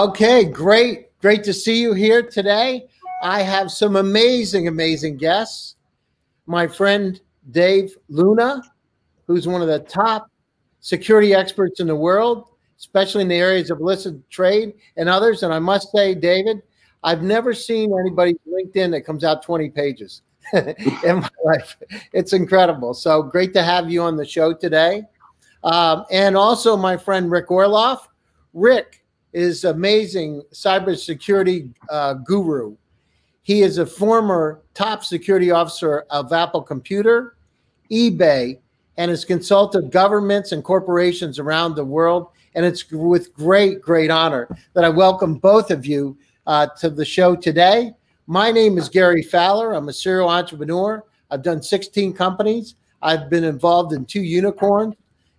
Okay, great. Great to see you here today. I have some amazing, amazing guests. My friend Dave Luna, who's one of the top security experts in the world, especially in the areas of illicit trade and others. And I must say, David, I've never seen anybody LinkedIn that comes out 20 pages in my life. It's incredible. So great to have you on the show today. Um, and also my friend Rick Orloff. Rick is amazing cybersecurity uh, guru. He is a former top security officer of Apple Computer, eBay, and has consulted governments and corporations around the world. And it's with great, great honor that I welcome both of you uh, to the show today. My name is Gary Fowler. I'm a serial entrepreneur. I've done 16 companies. I've been involved in two unicorns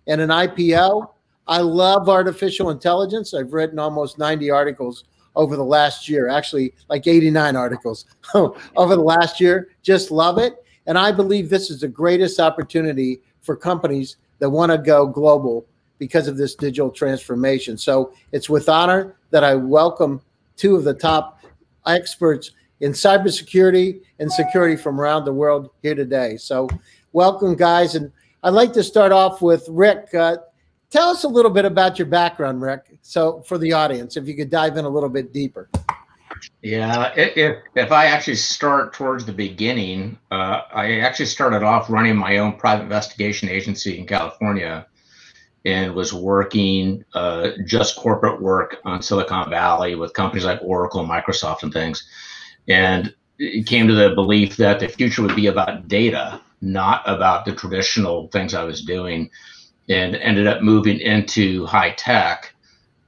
and an IPO. I love artificial intelligence. I've written almost 90 articles over the last year, actually, like 89 articles over the last year. Just love it. And I believe this is the greatest opportunity for companies that want to go global because of this digital transformation. So it's with honor that I welcome two of the top experts in cybersecurity and security from around the world here today. So welcome, guys. And I'd like to start off with Rick. Uh, tell us a little bit about your background, Rick. So for the audience, if you could dive in a little bit deeper. Yeah, if if I actually start towards the beginning, uh, I actually started off running my own private investigation agency in California, and was working uh, just corporate work on Silicon Valley with companies like Oracle, Microsoft, and things, and it came to the belief that the future would be about data, not about the traditional things I was doing, and ended up moving into high tech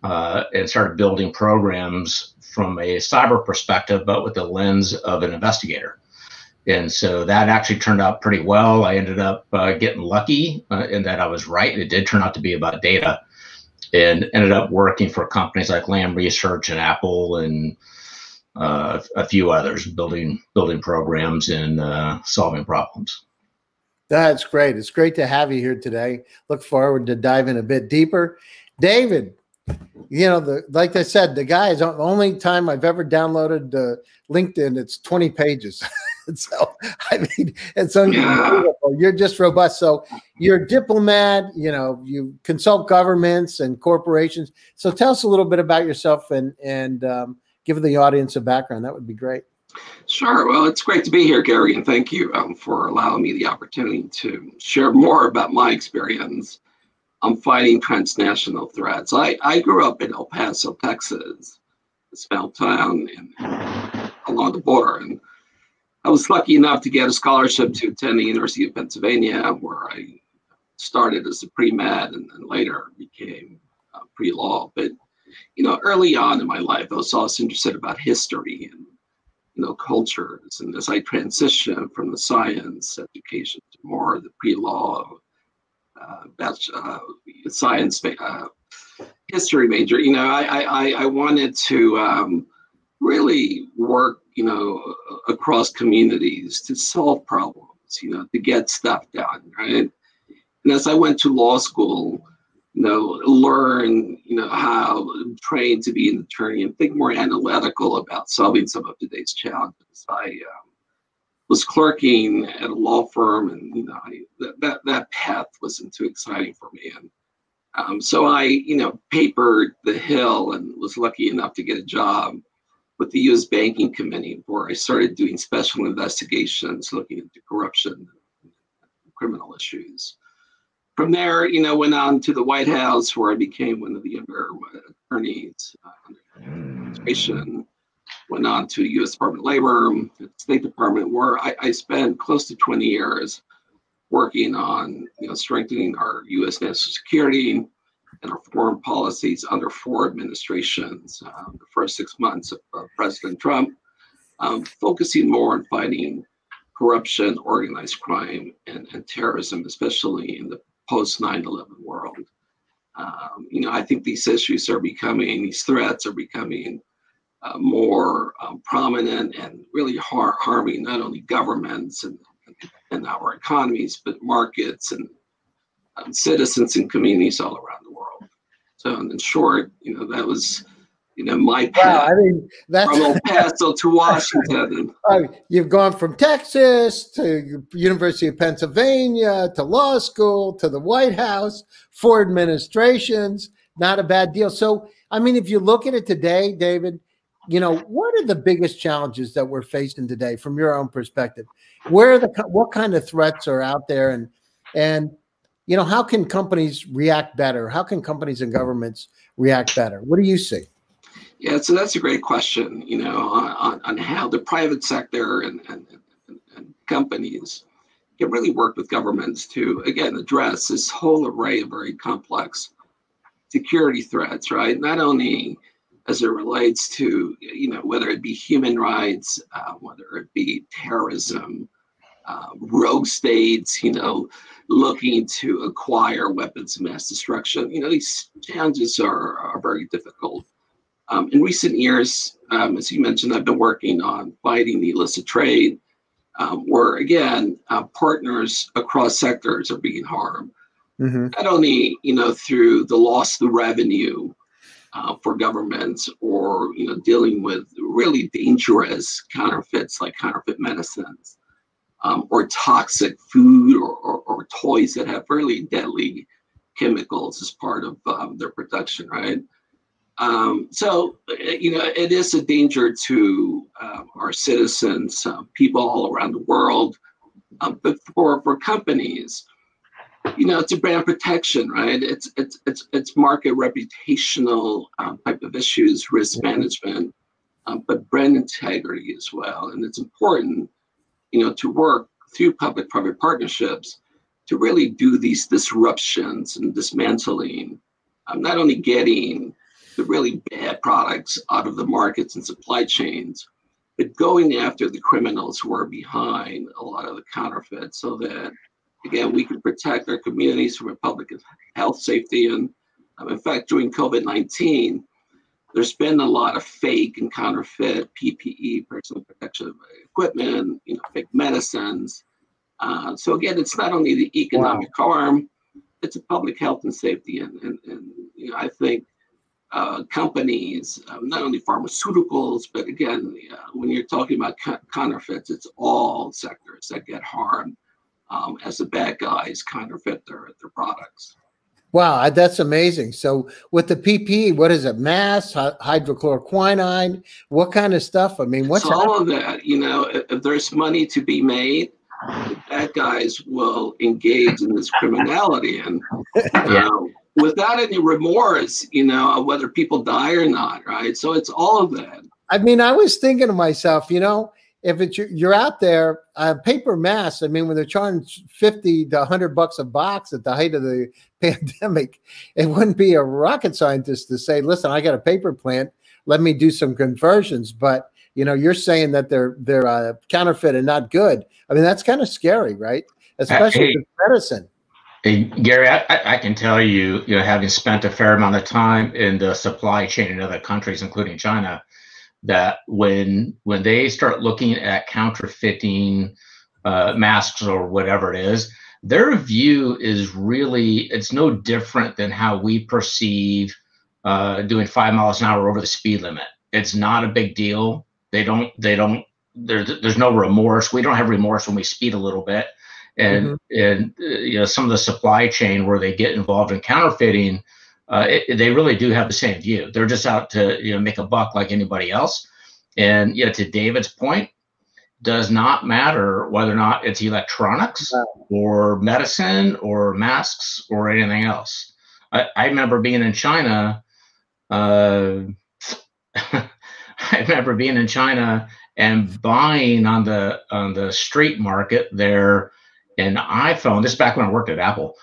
uh, and started building programs from a cyber perspective, but with the lens of an investigator. And so that actually turned out pretty well. I ended up uh, getting lucky uh, in that I was right. It did turn out to be about data and ended up working for companies like Lam Research and Apple and uh, a few others, building building programs and uh, solving problems. That's great. It's great to have you here today. Look forward to diving a bit deeper. David, you know, the like I said, the guy is the only time I've ever downloaded uh, LinkedIn. It's 20 pages. so I mean, it's unbelievable. Yeah. You're just robust. So you're a diplomat. You know, you consult governments and corporations. So tell us a little bit about yourself and and um, give the audience a background. That would be great. Sure. Well, it's great to be here, Gary, and thank you um, for allowing me the opportunity to share more about my experience I'm fighting transnational threats. I, I grew up in El Paso, Texas, a small town in, along the border. And I was lucky enough to get a scholarship to attend the University of Pennsylvania, where I started as a pre-med and then later became uh, pre-law. But, you know, early on in my life, I was also interested about history and, you know, cultures. And as I transitioned from the science education to more the pre-law uh, uh, science uh, history major, you know, I I, I wanted to um, really work, you know, across communities to solve problems, you know, to get stuff done, right? And as I went to law school, you know, learn, you know, how train to be an attorney and think more analytical about solving some of today's challenges. I um, was clerking at a law firm, and you know, I, that, that that path wasn't too exciting for me. And um, so I, you know, papered the hill and was lucky enough to get a job with the U.S. Banking Committee, where I started doing special investigations, looking into corruption, criminal issues. From there, you know, went on to the White House, where I became one of the younger attorneys uh, under administration went on to U.S. Department of Labor, State Department, where I, I spent close to 20 years working on you know strengthening our U.S. national security and our foreign policies under four administrations. Um, the first six months of uh, President Trump, um, focusing more on fighting corruption, organized crime, and, and terrorism, especially in the post 9/11 world. Um, you know, I think these issues are becoming, these threats are becoming uh, more um, prominent and really har- harming not only governments and, and our economies, but markets and um, citizens and communities all around the world. So, in short, you know, that was you know, my path. Wow, I mean, that's from El Paso to Washington. Uh, you've gone from Texas to University of Pennsylvania to law school to the White House, four administrations. Not a bad deal. So, I mean, if you look at it today, David, you know, what are the biggest challenges that we're facing today from your own perspective? Where are the what kind of threats are out there, and and you know, how can companies react better? How can companies and governments react better? What do you see? Yeah, so that's a great question. You know, on, on how the private sector and, and, and companies can really work with governments to again address this whole array of very complex security threats. Right, not only as it relates to you know whether it be human rights, uh, whether it be terrorism, uh, rogue states, you know, looking to acquire weapons of mass destruction. You know, these challenges are, are very difficult. Um, in recent years, um, as you mentioned, I've been working on fighting the illicit trade, um, where again, uh, partners across sectors are being harmed. Mm-hmm. Not only, you know, through the loss of the revenue uh, for governments, or you know, dealing with really dangerous counterfeits like counterfeit medicines, um, or toxic food, or, or, or, toys that have really deadly chemicals as part of um, their production, right? Um, so, eh, you know, it is a danger to uh, our citizens, uh, people all around the world. Um, but for, for companies, you know, it's a brand protection, right? It's it's it's it's market reputational um, type of issues, risk mm-hmm. management, um, but brand integrity as well. And it's important, you know, to work through public-private partnerships to really do these disruptions and dismantling, um, not only getting the really bad products out of the markets and supply chains, but going after the criminals who are behind a lot of the counterfeits so that, again, we can protect our communities from public health safety. And um, in fact, during COVID 19, there's been a lot of fake and counterfeit PPE, personal protection equipment, you know, fake medicines. Uh, so again, it's not only the economic wow. harm, it's a public health and safety. And, and, and you know, I think uh, companies, um, not only pharmaceuticals, but again, uh, when you're talking about counterfeits, it's all sectors that get harmed um, as the bad guys counterfeit their, their products. Wow, that's amazing. So with the PP, what is it? Mass, hydrochloroquine, what kind of stuff? I mean, what's all of that? You know, if, if there's money to be made, the bad guys will engage in this criminality, and yeah without any remorse, you know, whether people die or not, right? So it's all of that. I mean, I was thinking to myself, you know, if it's you're out there, uh, paper masks. I mean, when they're charging fifty to hundred bucks a box at the height of the pandemic, it wouldn't be a rocket scientist to say, "Listen, I got a paper plant. Let me do some conversions." But you know, you're saying that they're they're uh, counterfeit and not good. I mean, that's kind of scary, right? Especially hey, medicine. Hey, Gary, I, I, can tell you, you know, having spent a fair amount of time in the supply chain in other countries, including China, that when when they start looking at counterfeiting uh, masks or whatever it is, their view is really it's no different than how we perceive uh, doing five miles an hour over the speed limit. It's not a big deal. They don't. They don't. There's there's no remorse. We don't have remorse when we speed a little bit and mm-hmm. and uh, you know some of the supply chain where they get involved in counterfeiting uh, it, they really do have the same view. They're just out to you know make a buck like anybody else. And you know to david's point does not matter whether or not it's electronics or medicine or masks or anything else. I, I remember being in china uh, i remember being in china and buying on the on the street market there an iPhone. This is back when I worked at Apple.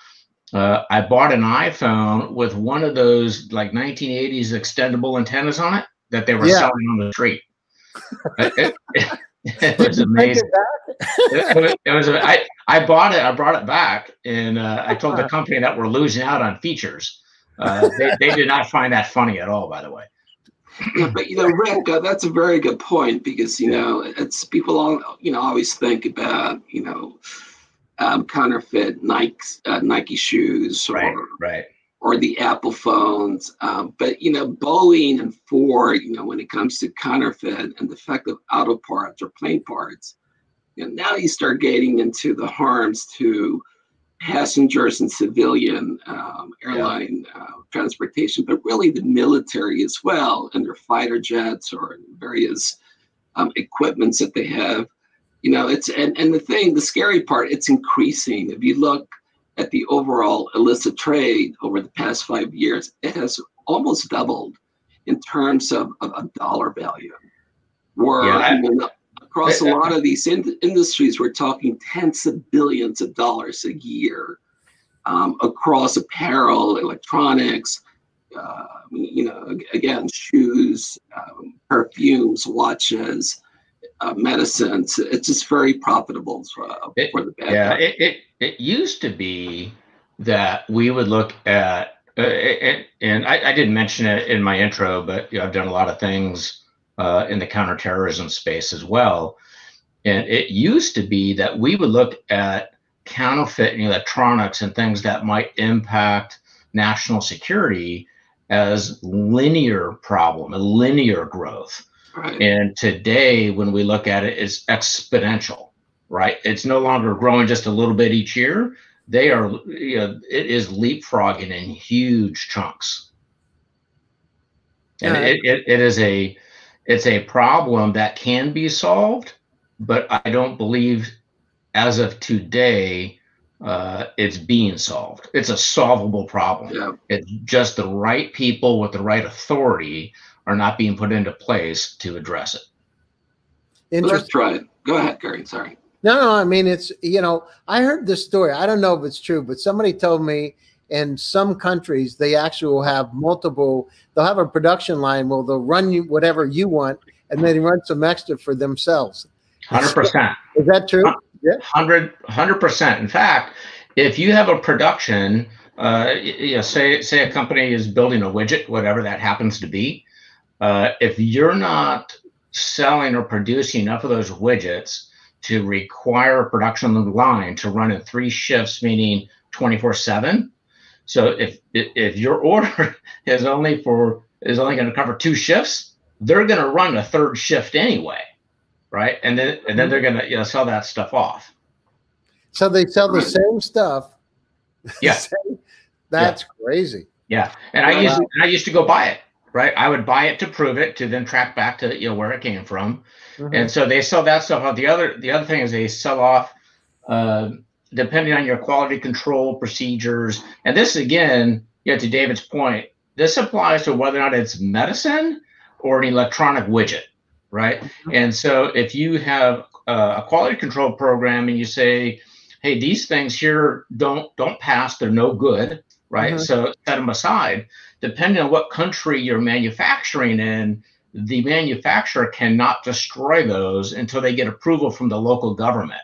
Uh, I bought an iPhone with one of those like 1980s extendable antennas on it that they were yeah. selling on the street. it, it, it, was amazing. It, it, was. I I bought it. I brought it back, and uh, I told the company that we're losing out on features. Uh, they, they did not find that funny at all, by the way. Yeah, but you know, Rick, uh, that's a very good point because you know it's people all you know always think about you know um, counterfeit Nike uh, Nike shoes or right, right. or the Apple phones. Um, but you know, Boeing and Ford, you know, when it comes to counterfeit and defective auto parts or plane parts, you know, now you start getting into the harms to passengers and civilian um, airline yeah. uh, transportation, but really the military as well, and their fighter jets or various um, equipments that they have. You know, it's and, and the thing, the scary part, it's increasing. If you look at the overall illicit trade over the past five years, it has almost doubled in terms of, of, of dollar value. Where yeah, know, across a lot of these in- industries, we're talking tens of billions of dollars a year um, across apparel, electronics, uh, you know, again, shoes, um, perfumes, watches, uh, medicines. It's just very profitable for, it, for the bad. Yeah, it, it, it used to be that we would look at, uh, and, and I, I, didn't mention it in my intro, but you know, I've done a lot of things uh, in the counterterrorism space as well. And it used to be that we would look at counterfeit electronics and things that might impact national security as linear problem, a linear growth. Right. And today, when we look at it, it's exponential, right? It's no longer growing just a little bit each year. They are, you know, it is leapfrogging in huge chunks. And it, it, it is a, it's a problem that can be solved, but I don't believe as of today uh, it's being solved. It's a solvable problem. Yeah. It's just the right people with the right authority are not being put into place to address it. Let's try it. Go ahead, Gary. Sorry. No, no, I mean it's you know, I heard this story. I don't know if it's true, but somebody told me in some countries they actually will have multiple they'll have a production line where they'll run you whatever you want and then run some extra for themselves. Hundred percent. Is that true? Yeah. 100 percent. In fact, if you have a production, uh, you know, say say a company is building a widget, whatever that happens to be, uh, if you're not selling or producing enough of those widgets to require a production line to run in three shifts, meaning 24 seven. So if, if your order is only for, is only going to cover two shifts, they're going to run a third shift anyway. Right. And then, and then they're going to, you know, sell that stuff off. So they sell the same stuff. Yeah. That's yeah. crazy. Yeah. And I used, I used to go buy it right? I would buy it to prove it, to then track back to you know where it came from, mm-hmm. and so they sell that stuff off. The other the other thing is they sell off, uh, depending on your quality control procedures. And this again, you know, to David's point, this applies to whether or not it's medicine or an electronic widget, right? Mm-hmm. And so if you have uh, a quality control program and you say, hey, these things here don't don't pass, they're no good, right? Mm-hmm. So set them aside depending on what country you're manufacturing in, the manufacturer cannot destroy those until they get approval from the local government.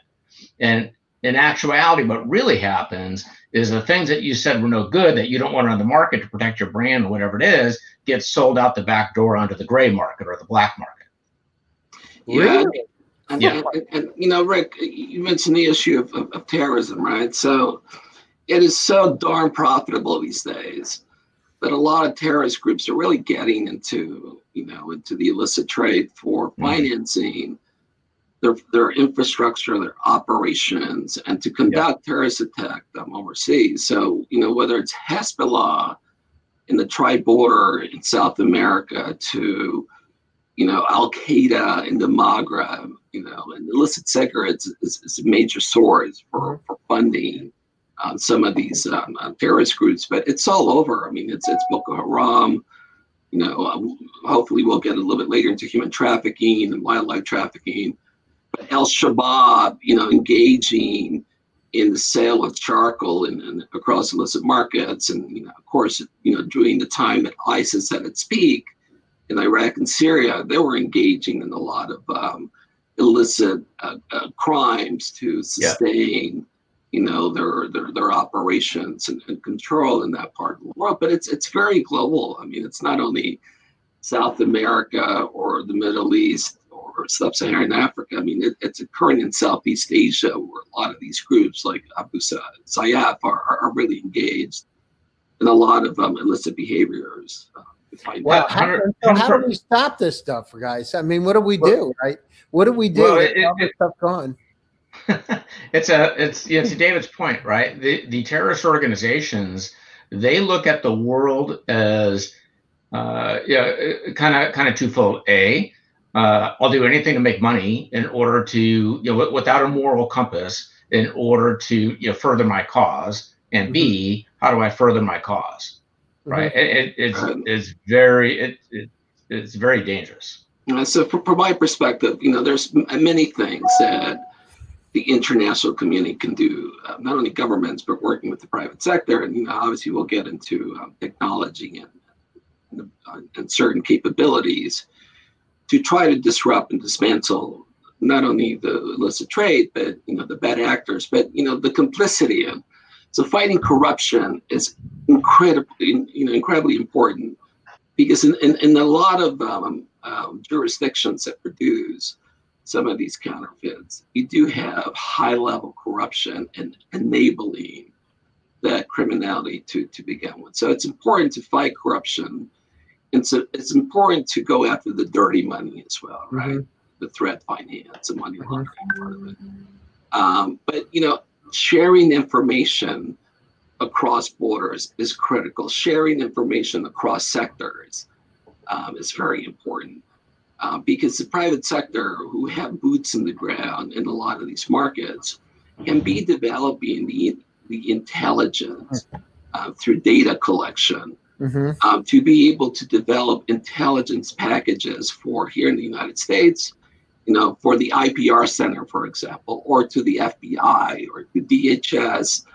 And in actuality, what really happens is the things that you said were no good that you don't want on the market to protect your brand or whatever it is get sold out the back door onto the gray market or the black market. Yeah. And, yeah. And, and, you know, Rick, you mentioned the issue of, of, of terrorism, right? So it is so darn profitable these days but a lot of terrorist groups are really getting into you know into the illicit trade for mm-hmm. financing their their infrastructure, their operations, and to conduct yeah. terrorist attack um, overseas. So you know whether it's Hezbollah in the tri-border in South America to you know Al Qaeda in the Maghreb, you know, and illicit cigarettes is, is a major source for, mm-hmm. for funding on some of these um, uh, terrorist groups, but it's all over. I mean, it's it's Boko Haram. You know, uh, hopefully we'll get a little bit later into human trafficking and wildlife trafficking. But El Shabaab, you know, engaging in the sale of charcoal and, and across illicit markets, and you know, of course, you know, during the time that ISIS had its peak in Iraq and Syria, they were engaging in a lot of um, illicit uh, uh, crimes to sustain. Yeah you know their their, their operations and, and, control in that part of the world but it's it's very global i mean it's not only south america or the middle east or sub-saharan africa i mean it, it's occurring in southeast asia where a lot of these groups like abu sayyaf are, are really engaged in a lot of um, illicit behaviors. Uh, well, how, so how do we stop this stuff, guys? I mean, what do we do, right? What do we do? Well, it, it, stuff gone. it's a it's yeah, to David's point, right? The the terrorist organizations they look at the world as uh, yeah, kind of kind of twofold. A, uh, I'll do anything to make money in order to you know without a moral compass in order to you know further my cause. And B, mm-hmm. how do I further my cause? Right? Mm-hmm. It, it, it's it's very it, it it's very dangerous. So, from my perspective, you know, there's many things that the international community can do, uh, not only governments, but working with the private sector. And, you know, obviously we'll get into um, technology and, uh, and, certain capabilities to try to disrupt and dismantle not only the illicit trade, but, you know, the bad actors, but, you know, the complicity. And so fighting corruption is incredibly, you know, incredibly important because in, in, in a lot of um, um, jurisdictions that produce some of these counterfeits, you do have high level corruption and enabling that criminality to, to begin with. So it's important to fight corruption. And so it's important to go after the dirty money as well, right? Mm-hmm. The threat finance, the money mm-hmm. laundering mm-hmm. part of it. Um, but, you know, sharing information across borders is critical. Sharing information across sectors um, is very important uh, because the private sector, who have boots in the ground in a lot of these markets, can be developing the, the intelligence uh, through data collection mm-hmm. um, to be able to develop intelligence packages for here in the United States, you know, for the IPR Center, for example, or to the FBI or to DHS,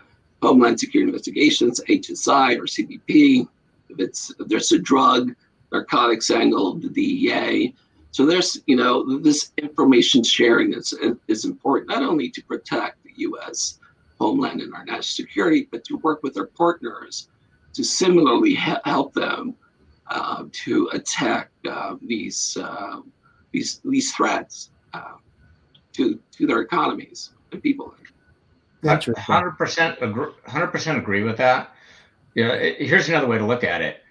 Homeland Security Investigations, HSI, or CBP. If it's if there's a drug, narcotics angle, the DEA, so there's, you know, this information sharing is, is important, not only to protect the U.S. homeland and our national security, but to work with our partners to similarly help them uh, to attack uh, these, uh, these, these threats uh, to, to their economies and people. That's Hundred percent, hundred percent agree with that. Yeah, here's another way to look at it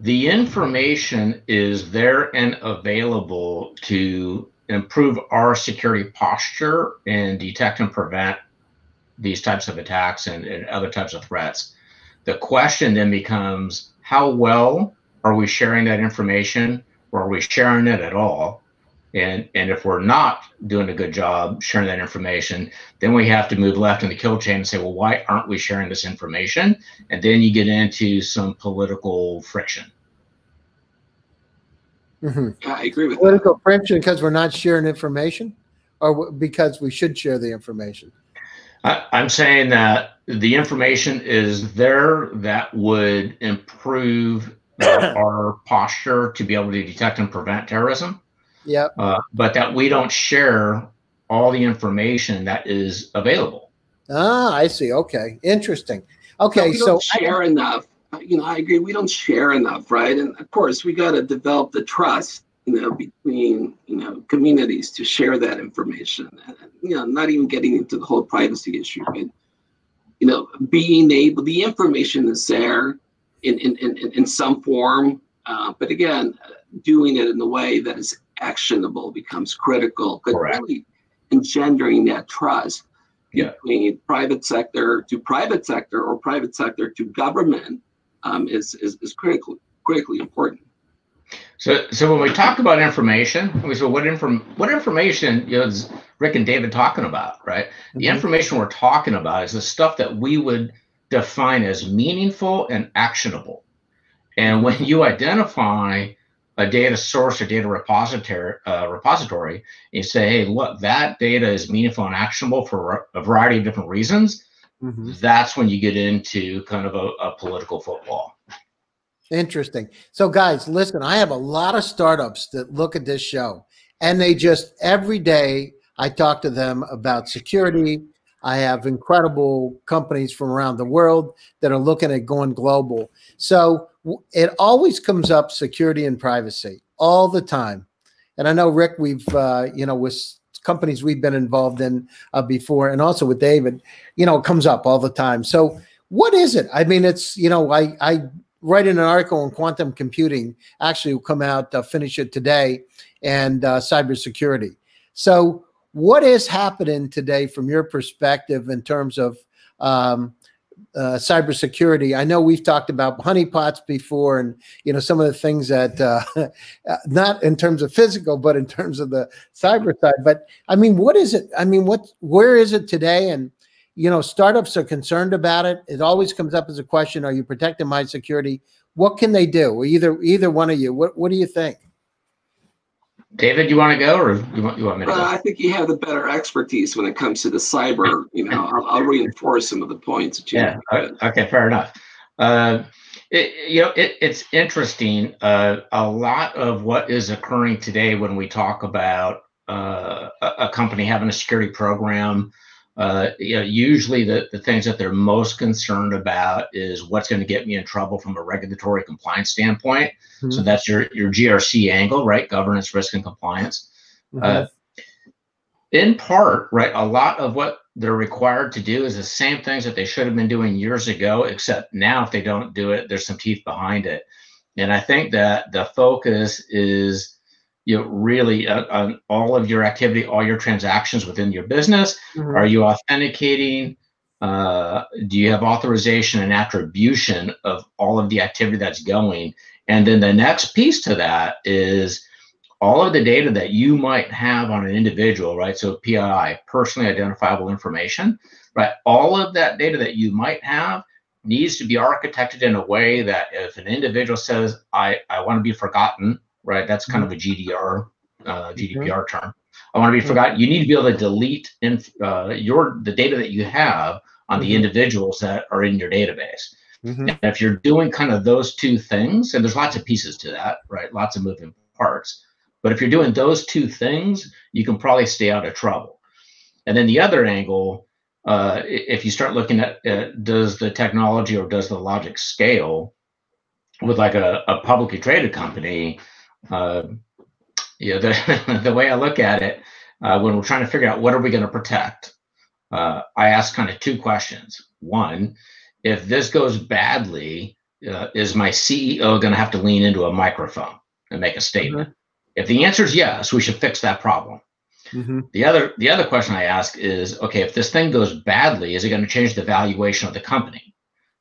the information is there and available to improve our security posture and detect and prevent these types of attacks and, and, other types of threats. The question then becomes how well are we sharing that information or are we sharing it at all? And, and if we're not doing a good job sharing that information, then we have to move left in the kill chain and say, well, why aren't we sharing this information? And then you get into some political friction. Mm-hmm. Yeah, I agree with political that. friction because we're not sharing information, or because we should share the information. I, I'm saying that the information is there that would improve our posture to be able to detect and prevent terrorism. Yeah. Uh, but that we don't share all the information that is available. Ah, I see. Okay, interesting. Okay, so, so share I, enough. You know, I agree. We don't share enough, right? And of course, we got to develop the trust, you know, between you know communities to share that information. And, you know, not even getting into the whole privacy issue, but you know, being able, the information is there in in in, in some form, uh, but again, doing it in a way that is actionable becomes critical. But really engendering that trust yeah. between private sector to private sector or private sector to government um, is, is, is critically, critically important. So, so when we talk about information, we say, what inform, what information you know, is Rick and David talking about, right? Mm-hmm. The information we're talking about is the stuff that we would define as meaningful and actionable. And when you identify a data source or data repository, uh, repository, you say, hey, look, that data is meaningful and actionable for a variety of different reasons. Mm-hmm. That's when you get into kind of a, a political football. Interesting. So, guys, listen, I have a lot of startups that look at this show, and they just every day I talk to them about security. I have incredible companies from around the world that are looking at going global. So, it always comes up security and privacy all the time. And I know Rick, we've uh, you know with companies we've been involved in uh, before, and also with David, you know, it comes up all the time. So what is it? I mean, it's you know, I I write in an article on quantum computing. Actually, will come out, uh, finish it today, and uh, cybersecurity. So, what is happening today from your perspective in terms of um, uh, cybersecurity. I know we've talked about honeypots before, and you know some of the things that uh, not in terms of physical, but in terms of the cyber side. But I mean, what is it? I mean, what where is it today? And you know, startups are concerned about it. It always comes up as a question: Are you protecting my security? What can they do? Either either one of you. What what do you think? David, you want to go, or you want you want me to? Well, I think you have the better expertise when it comes to the cyber. You know, I'll, I'll reinforce some of the points that you. Yeah. Okay. Fair enough. Uh, it, you know, it, it's interesting. Uh, a lot of what is occurring today when we talk about uh, a, a, company having a security program, uh, you know, usually the, the things that they're most concerned about is what's going to get me in trouble from a regulatory compliance standpoint. Mm-hmm. So that's your your GRC angle, right? Governance, risk, and compliance. Mm-hmm. Uh, in part, right, a lot of what they're required to do is the same things that they should have been doing years ago, except now if they don't do it, there's some teeth behind it. And I think that the focus is you know really uh, on all of your activity, all your transactions within your business. Mm-hmm. Are you authenticating? Uh, do you have authorization and attribution of all of the activity that's going? And then the next piece to that is all of the data that you might have on an individual, right? So PII, personally identifiable information, right? All of that data that you might have needs to be architected in a way that if an individual says, I, I want to be forgotten, right? That's kind of a GDR, uh, GDPR mm-hmm. term. I want to be mm-hmm. forgotten. You need to be able to delete in, uh, your the data that you have on mm-hmm. the individuals that are in your database. Mm-hmm. And if you're doing kind of those two things, and there's lots of pieces to that, right? Lots of moving parts. But if you're doing those two things, you can probably stay out of trouble. And then the other angle, uh, if you start looking at uh, does the technology or does the logic scale with like a, a publicly traded company, uh, you know, the, the way I look at it, uh, when we're trying to figure out what are we going to protect, uh, I ask kind of two questions. One, if this goes badly, uh, is my CEO going to have to lean into a microphone and make a statement? Mm-hmm. If the answer is yes, we should fix that problem. Mm-hmm. The other the other question I ask is, okay, if this thing goes badly, is it going to change the valuation of the company?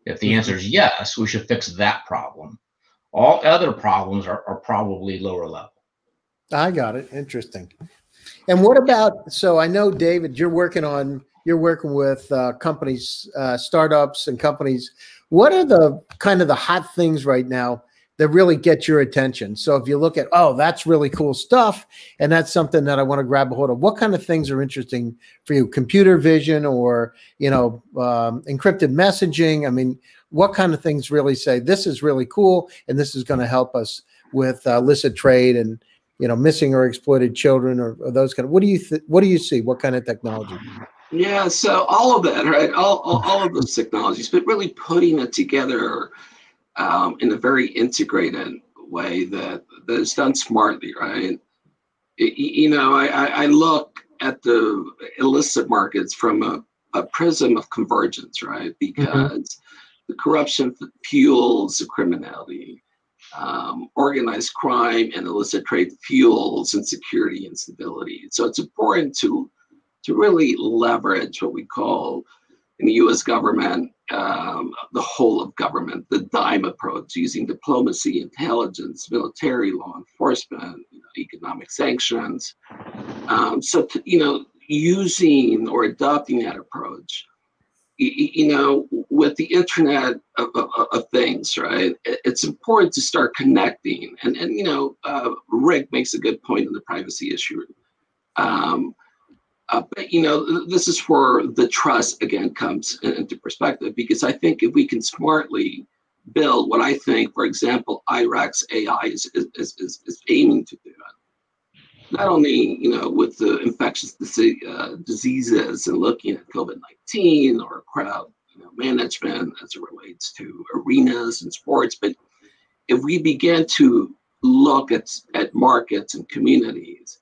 If the mm-hmm. answer is yes, we should fix that problem. All other problems are, are probably lower level. I got it. Interesting. And what about? So I know, David, you're working on you're working with uh, companies, uh, startups, and companies. What are the kind of the hot things right now that really get your attention? So if you look at, oh, that's really cool stuff, and that's something that I want to grab a hold of. What kind of things are interesting for you? Computer vision, or you know, um, encrypted messaging. I mean, what kind of things really say this is really cool, and this is going to help us with uh, illicit trade and you know missing or exploited children or, or those kind of what do you what do you see what kind of technology yeah, so all of that, right? All, all, all of those technologies, but really putting it together um, in a very integrated way that, that is done smartly, right? It, you know, I, I look at the illicit markets from a, a prism of convergence, right? Mm-hmm. Because mm-hmm. The corruption fuels the criminality. Um, organized crime and illicit trade fuels insecurity and stability. So it's important to to really leverage what we call in the US government, um, the whole of government, the DIME approach, using diplomacy, intelligence, military, law enforcement, you know, economic sanctions. Um, so, to, you know, using or adopting that approach, you, know, with the Internet of, of, of, things, right? It's important to start connecting. And, and you know, uh, Rick makes a good point on the privacy issue. Um, uh, but you know, this is where the trust again comes into perspective because I think if we can smartly build what I think, for example, IREX AI is is, is, is aiming to do, not only you know with the infectious uh, diseases and looking at COVID nineteen or crowd you know, management as it relates to arenas and sports, but if we begin to look at at markets and communities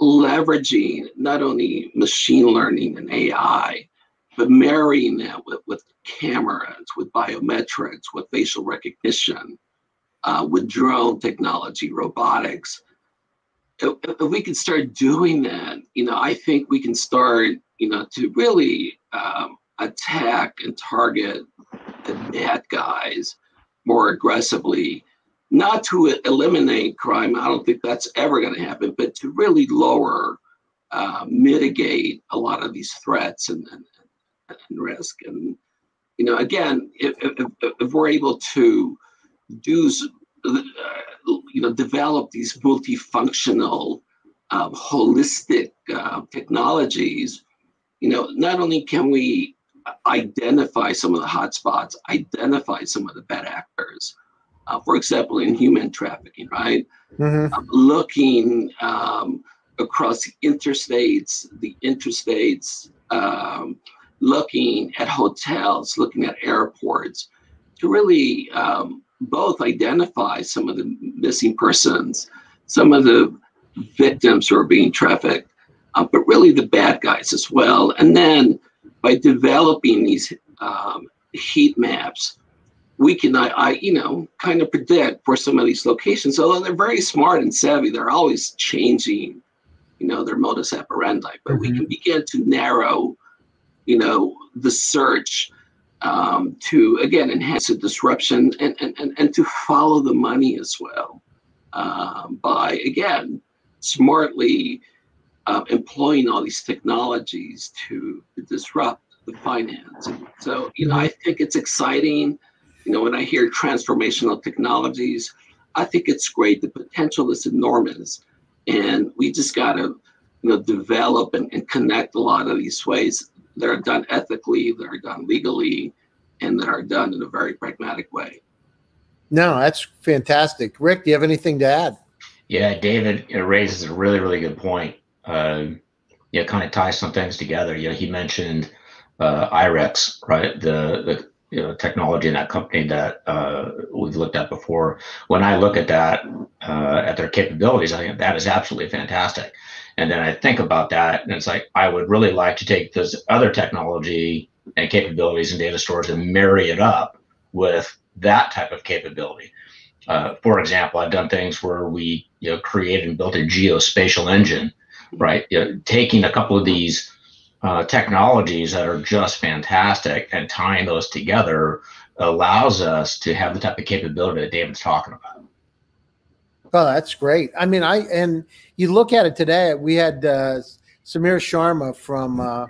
leveraging not only machine learning and AI but marrying that with, with cameras, with biometrics, with facial recognition, uh, with drone technology, robotics. If, we can start doing that, you know, I think we can start, you know, to really um, attack and target the bad guys more aggressively, not to eliminate crime. I don't think that's ever going to happen, but to really lower, uh, mitigate a lot of these threats and, and, and risk. And you know, again, if, if, if we're able to do, you know, develop these multifunctional, um, holistic uh, technologies, you know, not only can we identify some of the hotspots, identify some of the bad actors. Uh, for example, in human trafficking, right? Mm-hmm. Um, looking um, across the interstates, the interstates, um, looking at hotels, looking at airports, to really um, both identify some of the missing persons, some of the victims who are being trafficked, uh, but really the bad guys as well. And then by developing these um, heat maps, we can, I, I, you know, kind of predict for some of these locations. Although they're very smart and savvy, they're always changing, you know, their modus operandi. But mm-hmm. we can begin to narrow you know, the search um, to again enhance the disruption and, and, and, and to follow the money as well um, by again smartly uh, employing all these technologies to, to disrupt the finance. So you know, I think it's exciting. You know, when I hear transformational technologies, I think it's great. The potential is enormous, and we just got to you know develop and, and connect a lot of these ways that are done ethically, that are done legally, and that are done in a very pragmatic way. No, that's fantastic. Rick, do you have anything to add? Yeah, David raises a really, really good point. Uh, yeah, kind of ties some things together. You know, he mentioned uh, IREX, right? The the you know, technology in that company that uh, we've looked at before. When I look at that, uh, at their capabilities, I think that is absolutely fantastic. And then I think about that, and it's like I would really like to take this other technology and capabilities and data stores and marry it up with that type of capability. Uh, for example, I've done things where we you know created and built a geospatial engine, right? You know, taking a couple of these uh, technologies that are just fantastic and tying those together allows us to have the type of capability that David's talking about. Oh, that's great. I mean, I and you look at it today. We had uh, Samir Sharma from uh,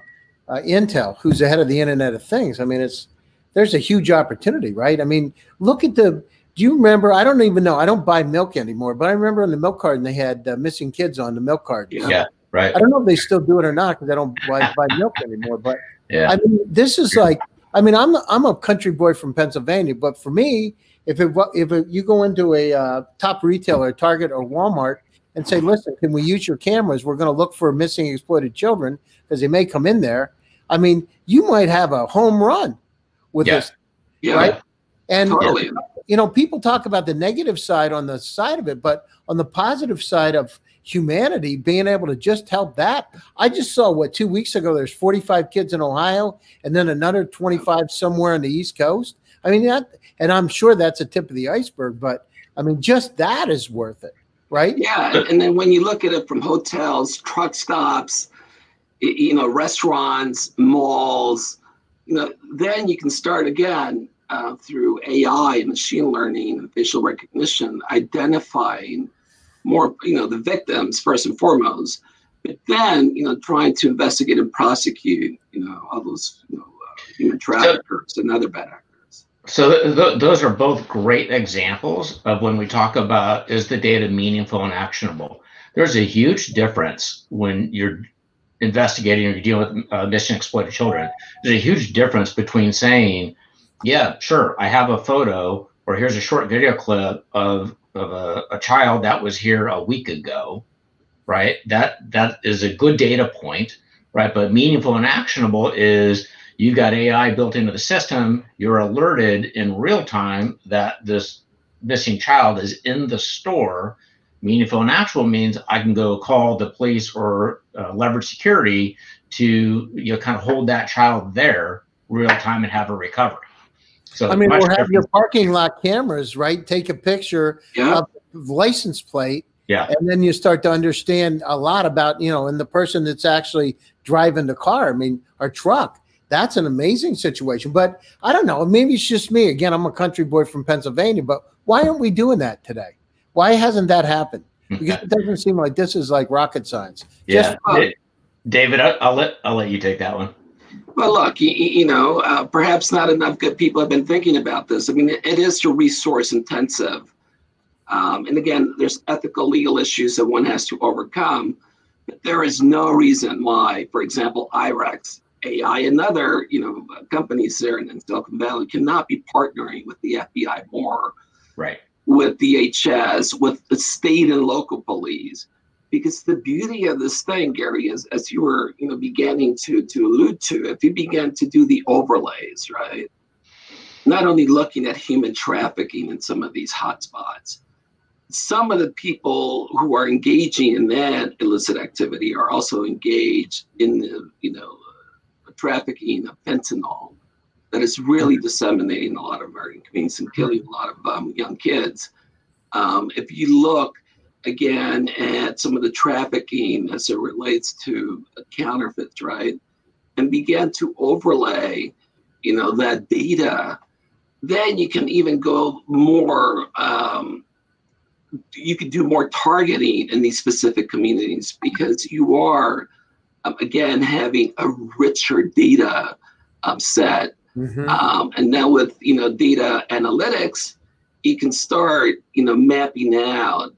uh, Intel, who's the head of the Internet of Things. I mean, it's there's a huge opportunity, right? I mean, look at the. Do you remember? I don't even know. I don't buy milk anymore, but I remember on the milk carton they had uh, missing kids on the milk carton. Yeah, right. I don't know if they still do it or not because I don't buy, buy milk anymore. But yeah, I mean, this is like. I mean, I'm I'm a country boy from Pennsylvania, but for me, if it, if it, you go into a uh, top retailer, Target or Walmart, and say, "Listen, can we use your cameras? We're going to look for missing exploited children because they may come in there." I mean, you might have a home run with yeah. this, yeah. right? And totally. you know, people talk about the negative side on the side of it, but on the positive side of humanity, being able to just help that. I just saw what two weeks ago. There's 45 kids in Ohio, and then another 25 somewhere on the East Coast. I mean that, and I'm sure that's a tip of the iceberg, but I mean just that is worth it, right? Yeah, and then when you look at it from hotels, truck stops, you know, restaurants, malls, you know, then you can start again uh, through AI and machine learning and facial recognition, identifying more, you know, the victims first and foremost, but then, you know, trying to investigate and prosecute, you know, all those, you know, uh, human traffickers and other bad actors. So th- th- those are both great examples of when we talk about is the data meaningful and actionable. There's a huge difference when you're investigating or you're dealing with uh, missing exploited children. There's a huge difference between saying, "Yeah, sure, I have a photo," or "Here's a short video clip of of a, a child that was here a week ago." Right. That that is a good data point. Right. But meaningful and actionable is you've got AI built into the system, you're alerted in real time that this missing child is in the store. Meaningful and actual means I can go call the police or uh, leverage security to you know kind of hold that child there real time and have a recovery. So I mean, or have your parking lot cameras, right? Take a picture yeah. of the license plate. Yeah. And then you start to understand a lot about, you know, and the person that's actually driving the car, I mean, our truck. That's an amazing situation. But I don't know. Maybe it's just me. Again, I'm a country boy from Pennsylvania, but why aren't we doing that today? Why hasn't that happened? Because it doesn't seem like this is like rocket science. Yeah. Just, David, I'll let I'll let you take that one. Well, look, you, you know, uh, perhaps not enough good people have been thinking about this. I mean, it, it is resource intensive. Um, and again, there's ethical legal issues that one has to overcome. But there is no reason why, for example, IREX, AI, and other you know companies there in Silicon Valley cannot be partnering with the FBI more, right? With DHS, with the state and local police because the beauty of this thing, Gary, is as you were, you know, beginning to to allude to, if you began to do the overlays, right? Not only looking at human trafficking in some of these hotspots, some of the people who are engaging in that illicit activity are also engaged in the, you know, trafficking of fentanyl that is really disseminating a lot of American communities and killing a lot of um, young kids. Um, if you look again at some of the trafficking as it relates to counterfeits, right? And begin to overlay, you know, that data. Then you can even go more. Um, you can do more targeting in these specific communities because you are, um, again, having a richer data um, set. Mm-hmm. Um, and now with you know data analytics, you can start you know mapping out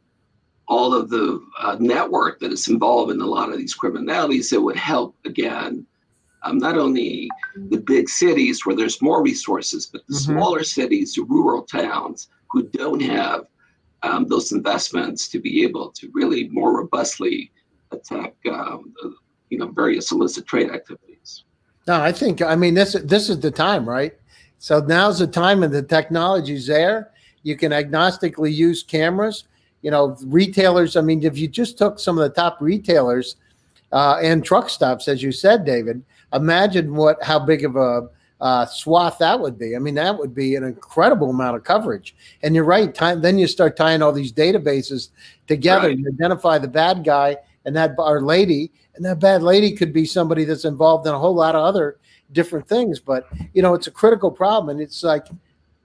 all of the uh, network that is involved in a lot of these criminalities that would help again um, not only the big cities where there's more resources but the mm-hmm. smaller cities the rural towns who don't have um, those investments to be able to really more robustly attack um, you know various illicit trade activities no i think i mean this this is the time right so now's the time and the technology's there you can agnostically use cameras you know, retailers. I mean, if you just took some of the top retailers uh, and truck stops, as you said, David, imagine what how big of a uh, swath that would be. I mean, that would be an incredible amount of coverage. And you're right. Time, then you start tying all these databases together. Right. You identify the bad guy and that our lady, and that bad lady could be somebody that's involved in a whole lot of other different things. But you know, it's a critical problem, and it's like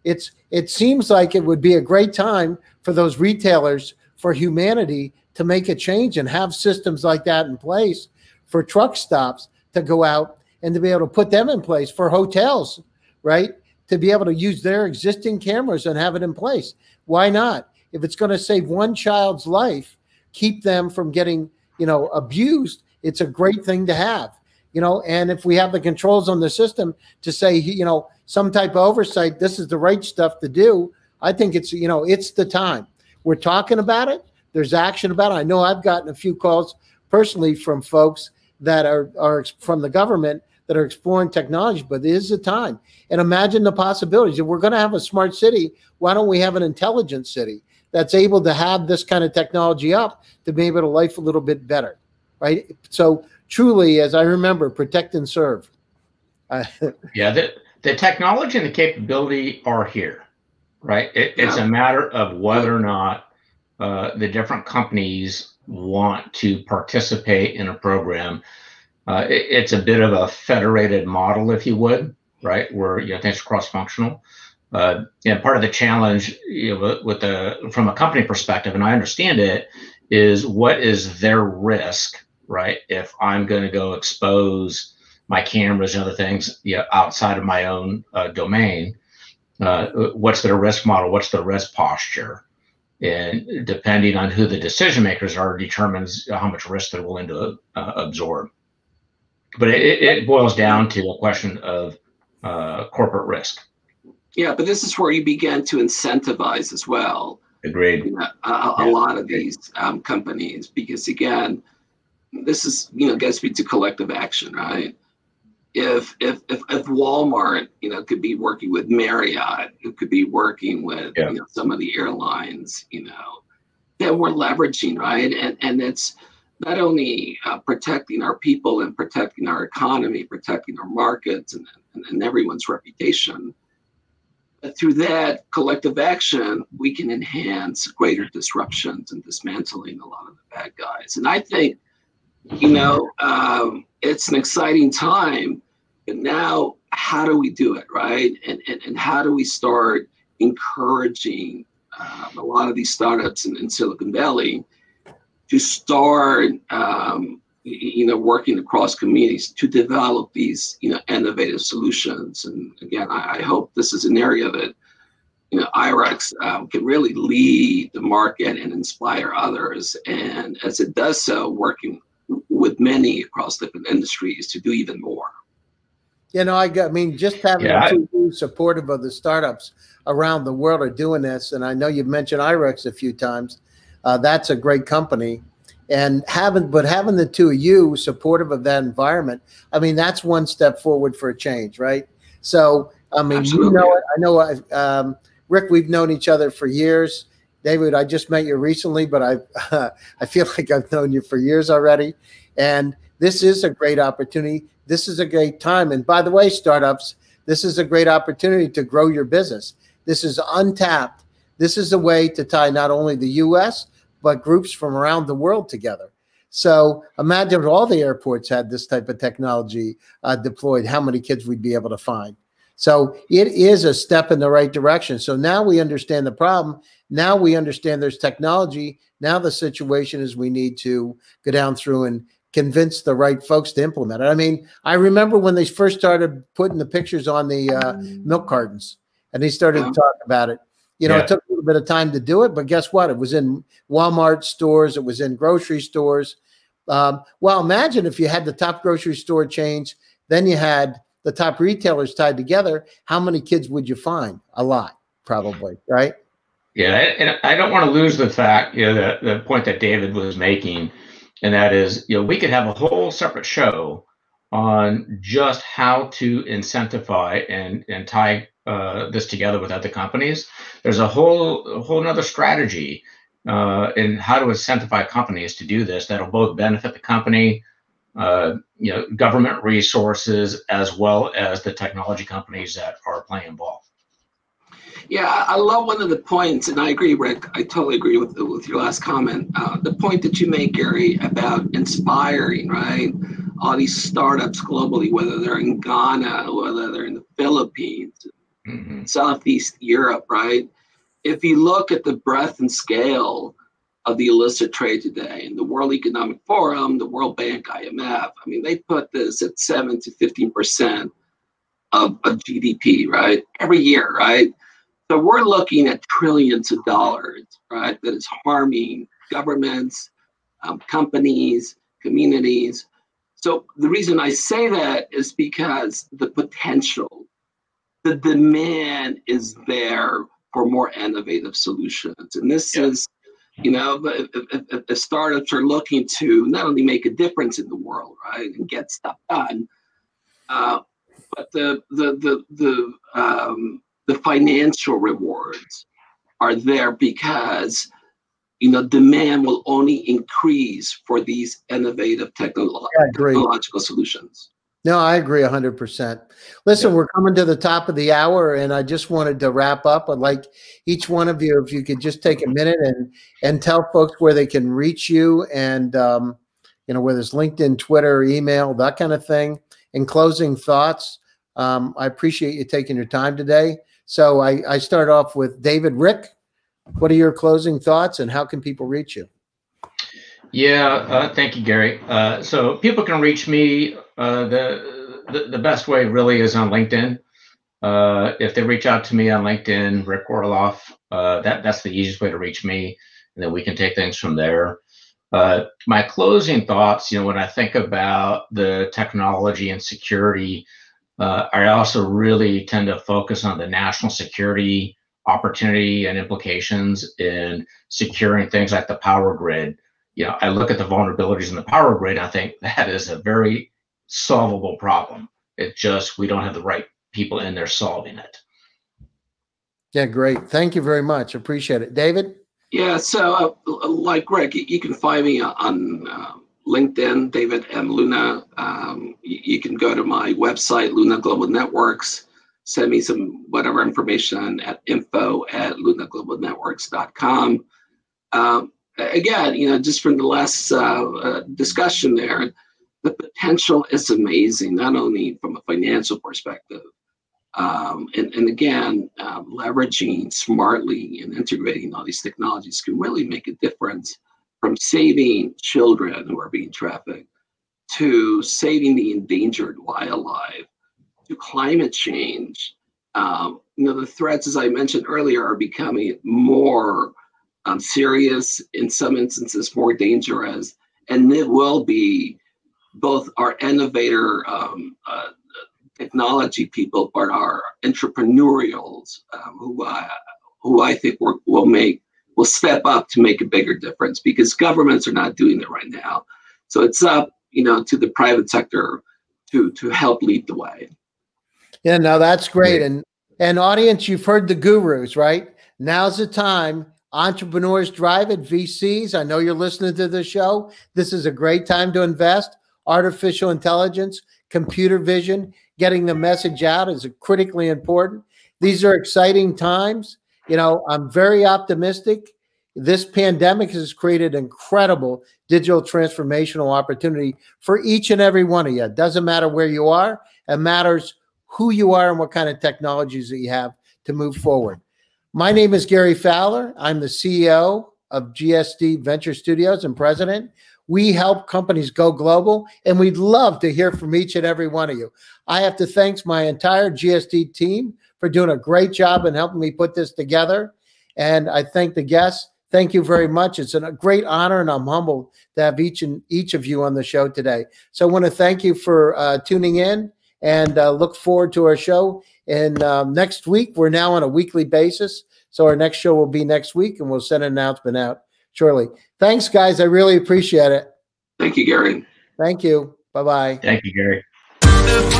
it's it seems like it would be a great time for those retailers for humanity to make a change and have systems like that in place for truck stops to go out and to be able to put them in place for hotels, right? To be able to use their existing cameras and have it in place. Why not? If it's going to save one child's life, keep them from getting, you know, abused, it's a great thing to have. You know, and if we have the controls on the system to say, you know, some type of oversight, this is the right stuff to do. I think it's, you know, it's the time. We're talking about it. There's action about it. I know I've gotten a few calls personally from folks that are, are from the government that are exploring technology, but it is the time. And imagine the possibilities. If we're going to have a smart city, why don't we have an intelligent city that's able to have this kind of technology up to be able to life a little bit better, right? So truly, as I remember, protect and serve. yeah, that the technology and the capability are here, right? It, it's a matter of whether or not uh, the different companies want to participate in a program. Uh, it, it's a bit of a federated model, if you would, right? Where you know things are cross-functional. Uh, and part of the challenge, you know, with the from a company perspective, and I understand it, is what is their risk, right? If I'm going to go expose my cameras and other things you know, outside of my own uh, domain. Uh, what's their risk model? What's their risk posture? And depending on who the decision makers are, determines how much risk they're willing to uh, absorb. But it, it, boils down to a question of uh, corporate risk. Yeah, but this is where you begin to incentivize as well. Agreed. You know, a, a yeah. lot of these um, companies, because again, this is you know gets me to collective action, right? if if if, if Walmart, you know, could be working with Marriott, it could be working with yeah. you know, some of the airlines, you know, that we're leveraging, right? And and it's not only uh, protecting our people and protecting our economy, protecting our markets and, and, and everyone's reputation. Through that collective action, we can enhance greater disruptions and dismantling a lot of the bad guys. And I think, you know, um, it's an exciting time. But now, how do we do it, right? And, and, and how do we start encouraging um, a lot of these startups in, in Silicon Valley to start um, you know working across communities to develop these you know innovative solutions. And again i, I hope this is an area that you know IREX um, can really lead the market and inspire others. And as it does so working with many across different industries to do even more. You know i, got, I mean just having yeah, two supportive of the startups around the world are doing this. And i know you've mentioned IREX a few times. Uh, that's a great company. And having, but having the two of you supportive of that environment, I mean, that's one step forward for a change, right? So, I mean, Absolutely. you know it. I know, I, um, Rick, we've known each other for years. David, I just met you recently, but I, uh, I feel like I've known you for years already. And this is a great opportunity. This is a great time. And by the way, startups, this is a great opportunity to grow your business. This is untapped. This is a way to tie not only the U.S but groups from around the world together. So imagine if all the airports had this type of technology uh, deployed, how many kids we'd be able to find. So it is a step in the right direction. So now we understand the problem. Now we understand there's technology. Now the situation is we need to go down through and convince the right folks to implement it. I mean, I remember when they first started putting the pictures on the uh, milk cartons and they started to talk about it. You know, yeah. it took little bit of time to do it, but guess what? It was in Walmart stores, it was in grocery stores. Um, well, imagine if you had the top grocery store chains, then you had the top retailers tied together. How many kids would you find? A lot, probably, right? Yeah, and I don't want to lose the fact, you know, the, the point that David was making, and that is, you know, we could have a whole separate show on just how to incentivize and and tie uh, this together with other companies. There's a whole a whole another strategy uh, in how to incentivize companies to do this that'll both benefit the company, uh, you know, government resources as well as the technology companies that are playing ball. Yeah, I love one of the points, and I agree, Rick. I totally agree with with your last comment. Uh, the point that you make, Gary, about inspiring, right? All these startups globally, whether they're in Ghana, whether they're in the Philippines, mm-hmm. Southeast Europe, right? If you look at the breadth and scale of the illicit trade today, and the World Economic Forum, the World Bank, IMF, I mean, they put this at 7 to 15% of, of GDP, right? Every year, right? So we're looking at trillions of dollars, right? That is harming governments, um, companies, communities. So the reason I say that is because the potential the demand is there for more innovative solutions. And this yeah. is, you know, if, if, if, startups are looking to not only make a difference in the world, right, and get stuff done, uh, but the the the the um, the financial rewards are there because you know demand will only increase for these innovative technolo- yeah, technological solutions. No, I agree 100%. Listen, yeah. we're coming to the top of the hour and I just wanted to wrap up. I'd like each one of you if you could just take a minute and and tell folks where they can reach you and um, you know whether it's LinkedIn, Twitter, email, that kind of thing. In closing thoughts, um, I appreciate you taking your time today. So I, I start off with David Rick. What are your closing thoughts and how can people reach you? Yeah, uh, thank you, Gary. Uh, so people can reach me. Uh, the, the, best way really is on LinkedIn. Uh, if they reach out to me on LinkedIn, Rick Orloff, uh, that that's the easiest way to reach me, and then we can take things from there. Uh, my closing thoughts, you know, when I think about the technology and security, I also really tend to focus on the national security opportunity and implications in securing things like the power grid you know, I look at the vulnerabilities in the power grid. I think that is a very solvable problem. It just we don't have the right people in there solving it. Yeah, great. Thank you very much. Appreciate it, David. Yeah, so uh, like Greg, you can find me on uh, LinkedIn, David M. Luna. Um, you, you, can go to my website, Luna Global Networks. Send me some whatever information at info at lunaglobalnetworks.com. Um, again, you know, just from the last uh, uh, discussion there, the potential is amazing, not only from a financial perspective, um, and, and again, um, leveraging smartly and integrating all these technologies can really make a difference from saving children who are being trafficked to saving the endangered wildlife to climate change. Um, you know, the threats, as I mentioned earlier, are becoming more um, serious, in some instances, more dangerous, and it will be both our innovator um, uh, technology people, but our entrepreneurials um, who, uh, who I think will make will step up to make a bigger difference because governments are not doing it right now. So it's up, you know, to the private sector to to help lead the way. Yeah, no, that's great. And and audience, you've heard the gurus, right? Now's the time. Entrepreneurs drive it, VCs. I know you're listening to the show. This is a great time to invest. Artificial intelligence, computer vision, getting the message out is critically important. These are exciting times. You know, I'm very optimistic. This pandemic has created incredible digital transformational opportunity for each and every one of you. It doesn't matter where you are, it matters who you are and what kind of technologies that you have to move forward. My name is Gary Fowler. I'm the CEO of GSD Venture Studios and president. We help companies go global, and we'd love to hear from each and every one of you. I have to thank my entire GSD team for doing a great job in helping me put this together. And I thank the guests. Thank you very much. It's a great honor, and I'm humbled to have each and each of you on the show today. So I want to thank you for uh, tuning in, and uh, look forward to our show. And um, next week, we're now on a weekly basis, so our next show will be next week, and we'll send an announcement out shortly. Thanks, guys. I really appreciate it. Thank you, Gary. Thank you. Bye bye. Thank you, Gary.